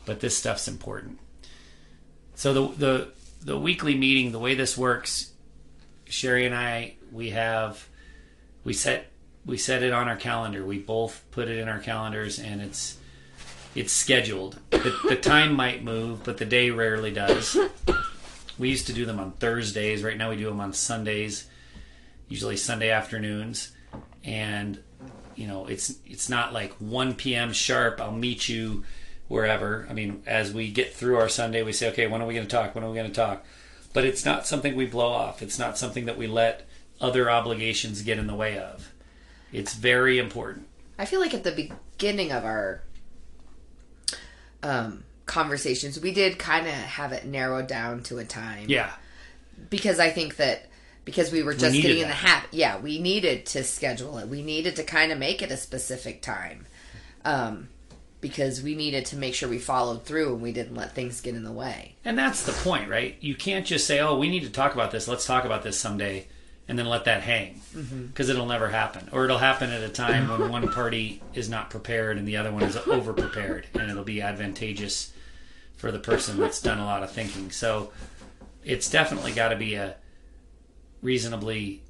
but this stuff's important. So the, the, the weekly meeting, the way this works, Sherry and I, we have, we set we set it on our calendar. We both put it in our calendars, and it's it's scheduled. The, the time might move, but the day rarely does. We used to do them on Thursdays. Right now, we do them on Sundays, usually Sunday afternoons, and you know it's it's not like 1 p.m. sharp. I'll meet you wherever. I mean, as we get through our Sunday, we say, okay, when are we going to talk? When are we going to talk? But it's not something we blow off. It's not something that we let other obligations get in the way of. It's very important. I feel like at the beginning of our um, conversations, we did kind of have it narrowed down to a time. Yeah. Because I think that because we were just We getting in the habit, yeah, we needed to schedule it. We needed to kind of make it a specific time. Um, because we needed to make sure we followed through and we didn't let things get in the way. And that's the point, right? You can't just say, "Oh, we need to talk about this. Let's talk about this someday," and then let that hang mm-hmm. because it'll never happen, or it'll happen at a time when one party is not prepared and the other one is over prepared, and it'll be advantageous for the person that's done a lot of thinking. So it's definitely got to be a reasonably,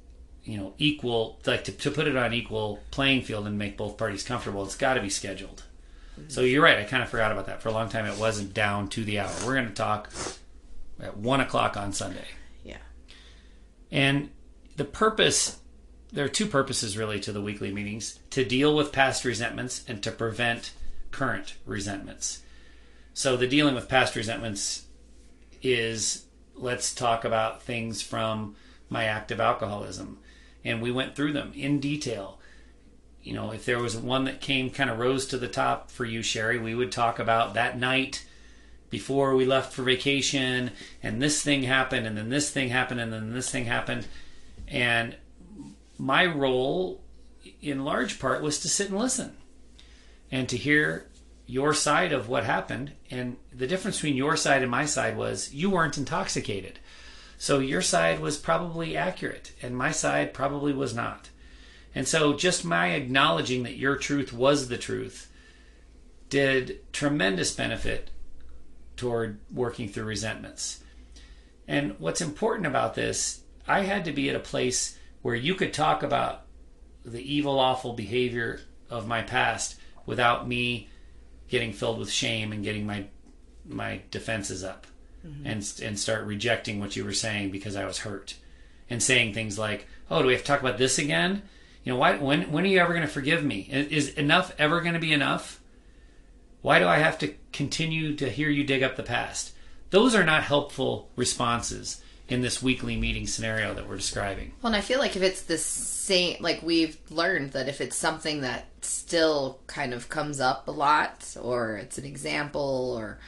you know, equal, like to, to put it on equal playing field and make both parties comfortable. It's got to be scheduled. So you're right. I kind of forgot about that. For a long time, it wasn't down to the hour. We're going to talk at one o'clock on Sunday. Yeah. And the purpose, there are two purposes really to the weekly meetings to deal with past resentments and to prevent current resentments. So the dealing with past resentments is let's talk about things from my active alcoholism. And we went through them in detail. You know, if there was one that came kind of rose to the top for you, Sherry, we would talk about that night before we left for vacation and this thing happened and then this thing happened and then this thing happened. And my role in large part was to sit and listen and to hear your side of what happened. And the difference between your side and my side was you weren't intoxicated. So your side was probably accurate and my side probably was not and so just my acknowledging that your truth was the truth did tremendous benefit toward working through resentments. And what's important about this, I had to be at a place where you could talk about the evil, awful behavior of my past without me getting filled with shame and getting my my defenses up mm-hmm. and and start rejecting what you were saying because I was hurt and saying things like, "Oh, do we have to talk about this again? You know, why when when are you ever going to forgive me? Is enough ever going to be enough?" Why do I have to continue to hear you dig up the past? Those are not helpful responses in this weekly meeting scenario that we're describing. Well, and I feel like if it's the same, like we've learned that if it's something that still kind of comes up a lot, or it's an example, or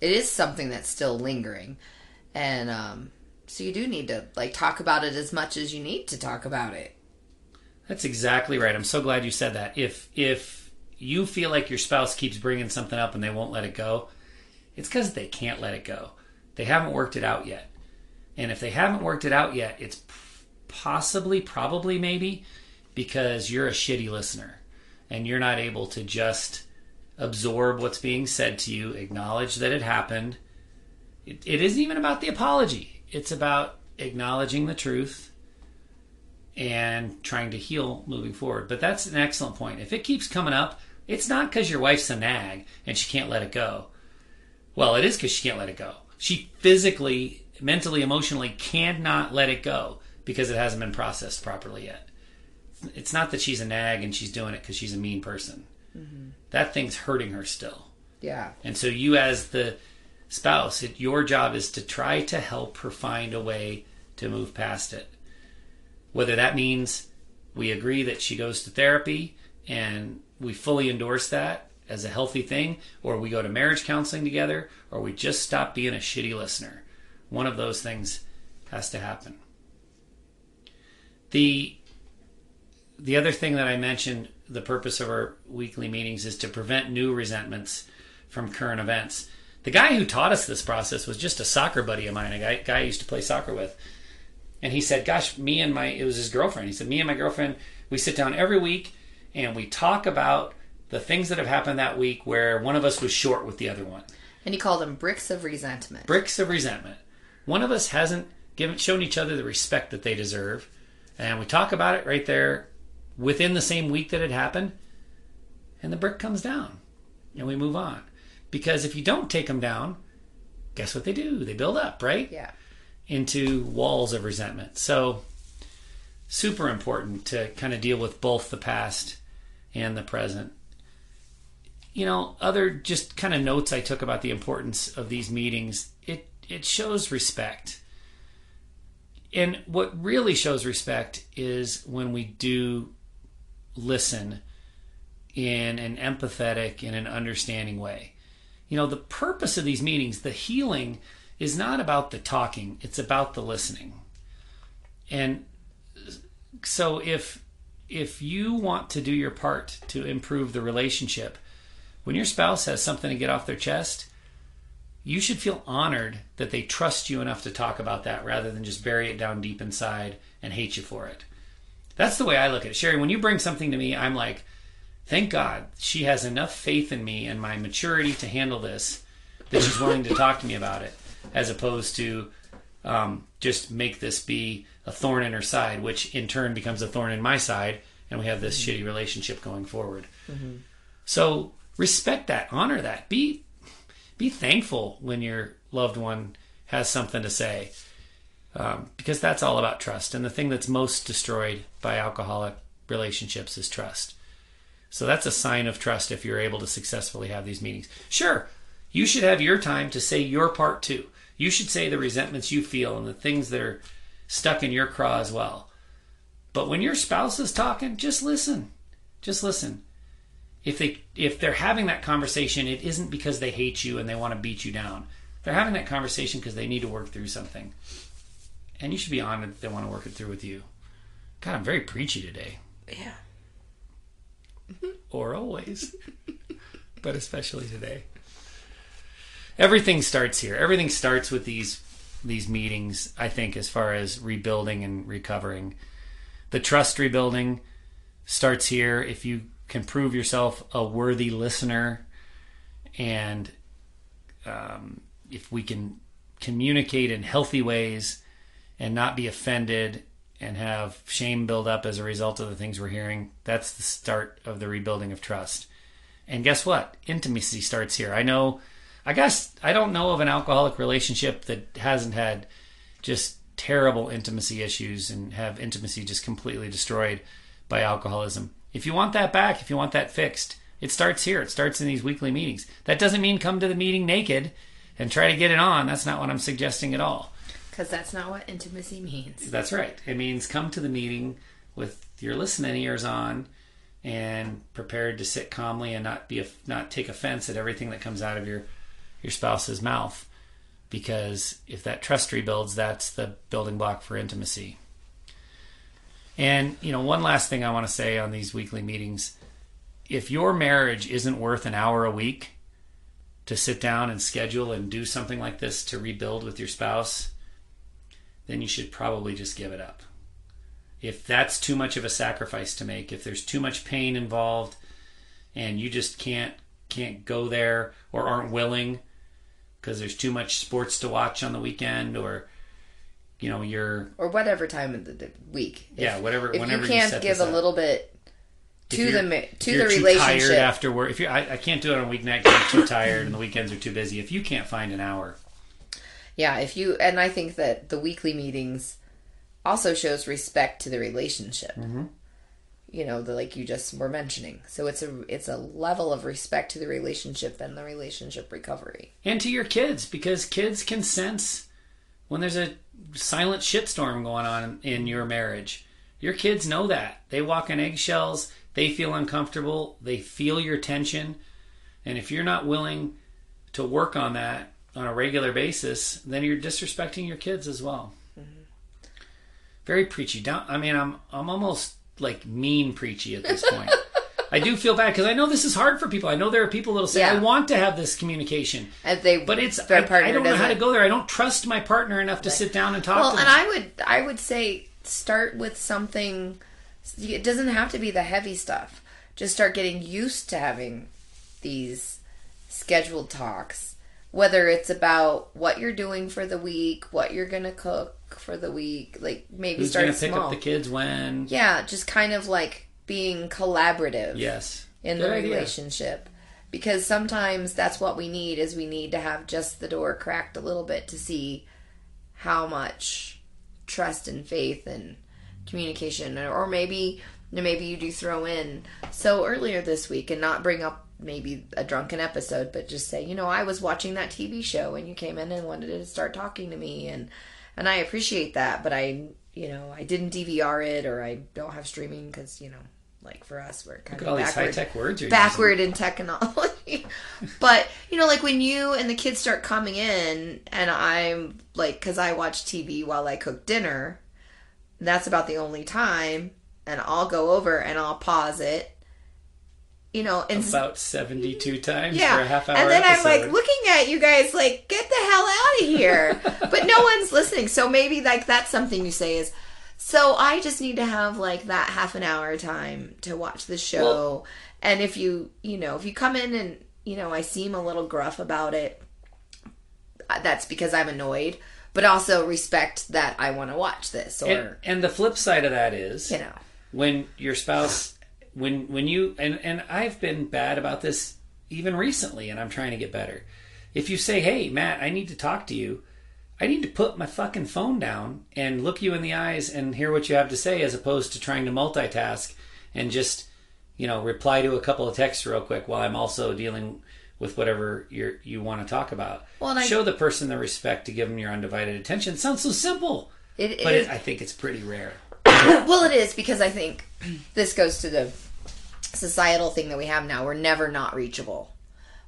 it is something that's still lingering, and um, so you do need to like talk about it as much as you need to talk about it. That's exactly right. I'm so glad you said that. If if you feel like your spouse keeps bringing something up and they won't let it go, it's because they can't let it go. They haven't worked it out yet. And if they haven't worked it out yet, it's possibly, probably, maybe because you're a shitty listener and you're not able to just absorb what's being said to you, acknowledge that it happened. It, it isn't even about the apology, it's about acknowledging the truth and trying to heal moving forward. But that's an excellent point. If it keeps coming up, it's not because your wife's a nag and she can't let it go. Well, it is because she can't let it go. She physically mentally, emotionally cannot let it go because it hasn't been processed properly yet. It's not that she's a nag and she's doing it because she's a mean person. Mm-hmm. That thing's hurting her still. Yeah. And so you, as the spouse, it, your job is to try to help her find a way to move past it. Whether that means we agree that she goes to therapy and we fully endorse that as a healthy thing, or we go to marriage counseling together, or we just stop being a shitty listener. One of those things has to happen. The the other thing that I mentioned, the purpose of our weekly meetings is to prevent new resentments from current events. The guy who taught us this process was just a soccer buddy of mine, a guy, guy I used to play soccer with. And he said, Gosh, me and my, it was his girlfriend. He said, Me and my girlfriend, we sit down every week and we talk about the things that have happened that week where one of us was short with the other one. And he called them bricks of resentment. Bricks of resentment. One of us hasn't given shown each other the respect that they deserve, and we talk about it right there within the same week that it happened, and the brick comes down, and we move on. Because if you don't take them down, guess what they do? They build up, right? Yeah. Into walls of resentment. So, super important to kind of deal with both the past and the present. You know, other just kind of notes I took about the importance of these meetings. It it shows respect. And what really shows respect is when we do listen in an empathetic and an understanding way. You know, the purpose of these meetings, the healing, is not about the talking, it's about the listening. And so if if you want to do your part to improve the relationship, when your spouse has something to get off their chest, you should feel honored that they trust you enough to talk about that rather than just bury it down deep inside and hate you for it. That's the way I look at it. Sherry, when you bring something to me, I'm like, thank God she has enough faith in me and my maturity to handle this that she's willing to talk to me about it, as opposed to um, just make this be a thorn in her side, which in turn becomes a thorn in my side, and we have this mm-hmm. shitty relationship going forward. Mm-hmm. So respect that, honor that, be be thankful when your loved one has something to say um, because that's all about trust and the thing that's most destroyed by alcoholic relationships is trust so that's a sign of trust if you're able to successfully have these meetings sure you should have your time to say your part too you should say the resentments you feel and the things that are stuck in your craw as well but when your spouse is talking just listen just listen if they if they're having that conversation, it isn't because they hate you and they want to beat you down. They're having that conversation because they need to work through something, and you should be honored that they want to work it through with you. God, I'm very preachy today. Yeah. or always, but especially today. Everything starts here. Everything starts with these these meetings. I think as far as rebuilding and recovering, the trust rebuilding starts here. If you can prove yourself a worthy listener, and um, if we can communicate in healthy ways and not be offended and have shame build up as a result of the things we're hearing, that's the start of the rebuilding of trust. And guess what? Intimacy starts here. I know, I guess, I don't know of an alcoholic relationship that hasn't had just terrible intimacy issues and have intimacy just completely destroyed by alcoholism. If you want that back, if you want that fixed, It starts here. It starts in these weekly meetings. That doesn't mean come to the meeting naked and try to get it on. That's not what I'm suggesting at all. Because that's not what intimacy means. That's right. It means come to the meeting with your listening ears on and prepared to sit calmly and not be not take offense at everything that comes out of your your spouse's mouth because if that trust rebuilds that's the building block for intimacy. And you know, one last thing I want to say on these weekly meetings, if your marriage isn't worth an hour a week to sit down and schedule and do something like this to rebuild with your spouse, then you should probably just give it up. If that's too much of a sacrifice to make, if there's too much pain involved and you just can't can't go there or aren't willing because there's too much sports to watch on the weekend or you know you're or whatever time of the week. If, yeah, whatever. If whenever you can't you give a up. little bit to the to the relationship. tired after work. If you, I, I can't do it on a weeknight because I'm too tired and the weekends are too busy. If you can't find an hour, yeah, if you and I think that the weekly meetings also shows respect to the relationship. Mm-hmm. You know, the like you just were mentioning. So it's a it's a level of respect to the relationship and the relationship recovery. and to your kids because kids can sense when there's a silent shitstorm going on in your marriage. Your kids know that. They walk on eggshells. They feel uncomfortable. They feel your tension. And if you're not willing to work on that on a regular basis, then you're disrespecting your kids as well. Mm-hmm. Very preachy. Down. I mean, I'm I'm almost like mean preachy at this point. I do feel bad because I know this is hard for people. I know there are people that'll say, Yeah. "I want to have this communication," And they but it's their I, partner I don't know how to go there. I don't trust my partner enough to sit down and talk Well, to and. I would I would say start with something. It doesn't have to be the heavy stuff. Just start getting used to having these scheduled talks. Whether it's about what you're doing for the week, what you're gonna cook for the week, like maybe Who's start going to pick up the kids when? Yeah, just kind of like being collaborative Yes. in Good the idea. relationship. Because sometimes that's what we need is we need to have just the door cracked a little bit to see how much trust and faith and communication or maybe maybe you do throw in so earlier this week and not bring up maybe a drunken episode but just say you know I was watching that TV show and you came in and wanted to start talking to me and and I appreciate that but I you know I didn't DVR it or I don't have streaming cuz you know like for us we're kind Look of all these high-tech words you're backward in technology. but you know, like when you and the kids start coming in, and I'm like, because I watch TV while I cook dinner, that's about the only time, and I'll go over and I'll pause it. You know, and about 72 times yeah, for a half hour and then episode. I'm like looking at you guys, like, get the hell out of here. but no one's listening, so maybe like that's something you say is. So I just need to have like that half an hour time to watch the show. Well- and if you, you know, if you come in and, you know, I seem a little gruff about it, uh, that's because I'm annoyed, but also respect that I want to watch this or, and, and the flip side of that is you know. when your spouse when when you and and I've been bad about this even recently and I'm trying to get better. If you say, "Hey, Matt, I need to talk to you." I need to put my fucking phone down and look you in the eyes and hear what you have to say as opposed to trying to multitask and just, you know, reply to a couple of texts real quick while I'm also dealing with whatever you're, you want to talk about. Well, and I- Show the person the respect to give them your undivided attention. It sounds so simple, It but it, I think it's pretty rare. well, it is because I think this goes to the societal thing that we have now. We're never not reachable.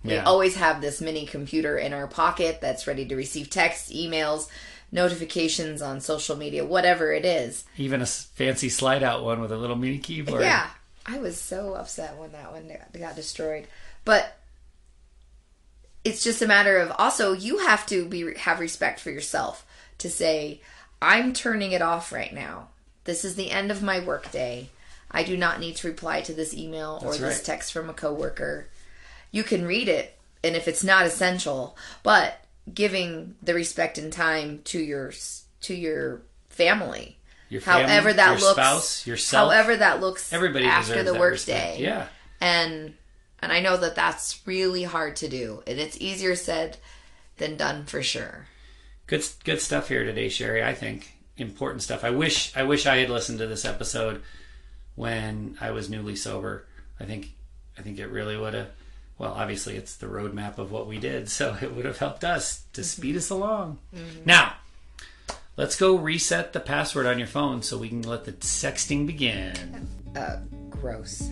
We Yeah. always have this mini computer in our pocket that's ready to receive texts, emails, notifications on social media, whatever it is. Even a fancy slide out one with a little mini keyboard. Yeah, I was so upset when that one got, got destroyed. But it's just a matter of also you have to be have respect for yourself to say I'm turning it off right now. This is the end of my workday. I do not need to reply to this email or That's this right. text from a coworker. You can read it and if it's not essential, but giving the respect and time to your to your family. Your family, however that your looks spouse, yourself. however that looks everybody after the workday. Yeah. and and I know that that's really hard to do, and it's easier said than done for sure. Good, good stuff here today, Sherry. I think important stuff. I wish, I wish I had listened to this episode when I was newly sober. I think I think it really would have. Well, obviously, it's the roadmap of what we did, so it would have helped us to speed us along. Now, let's go reset the password on your phone so we can let the sexting begin. Uh, gross.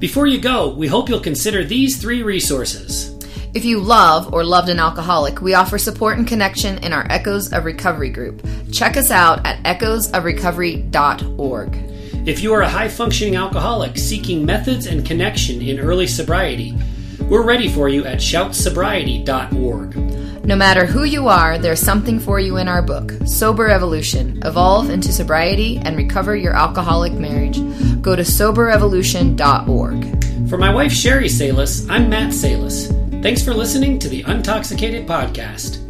Before you go, we hope you'll consider these three resources. If you love or loved an alcoholic, we offer support and connection in our Echoes of Recovery group. Check us out at echoesofrecovery.org. If you are a high functioning alcoholic seeking methods and connection in early sobriety, we're ready for you at shoutsobriety.org. No matter who you are, there's something for you in our book, Sober Evolution Evolve into Sobriety and Recover Your Alcoholic Marriage. Go to soberevolution.org. For my wife Sherry Salis, I'm Matt Salis. Thanks for listening to the Untoxicated Podcast.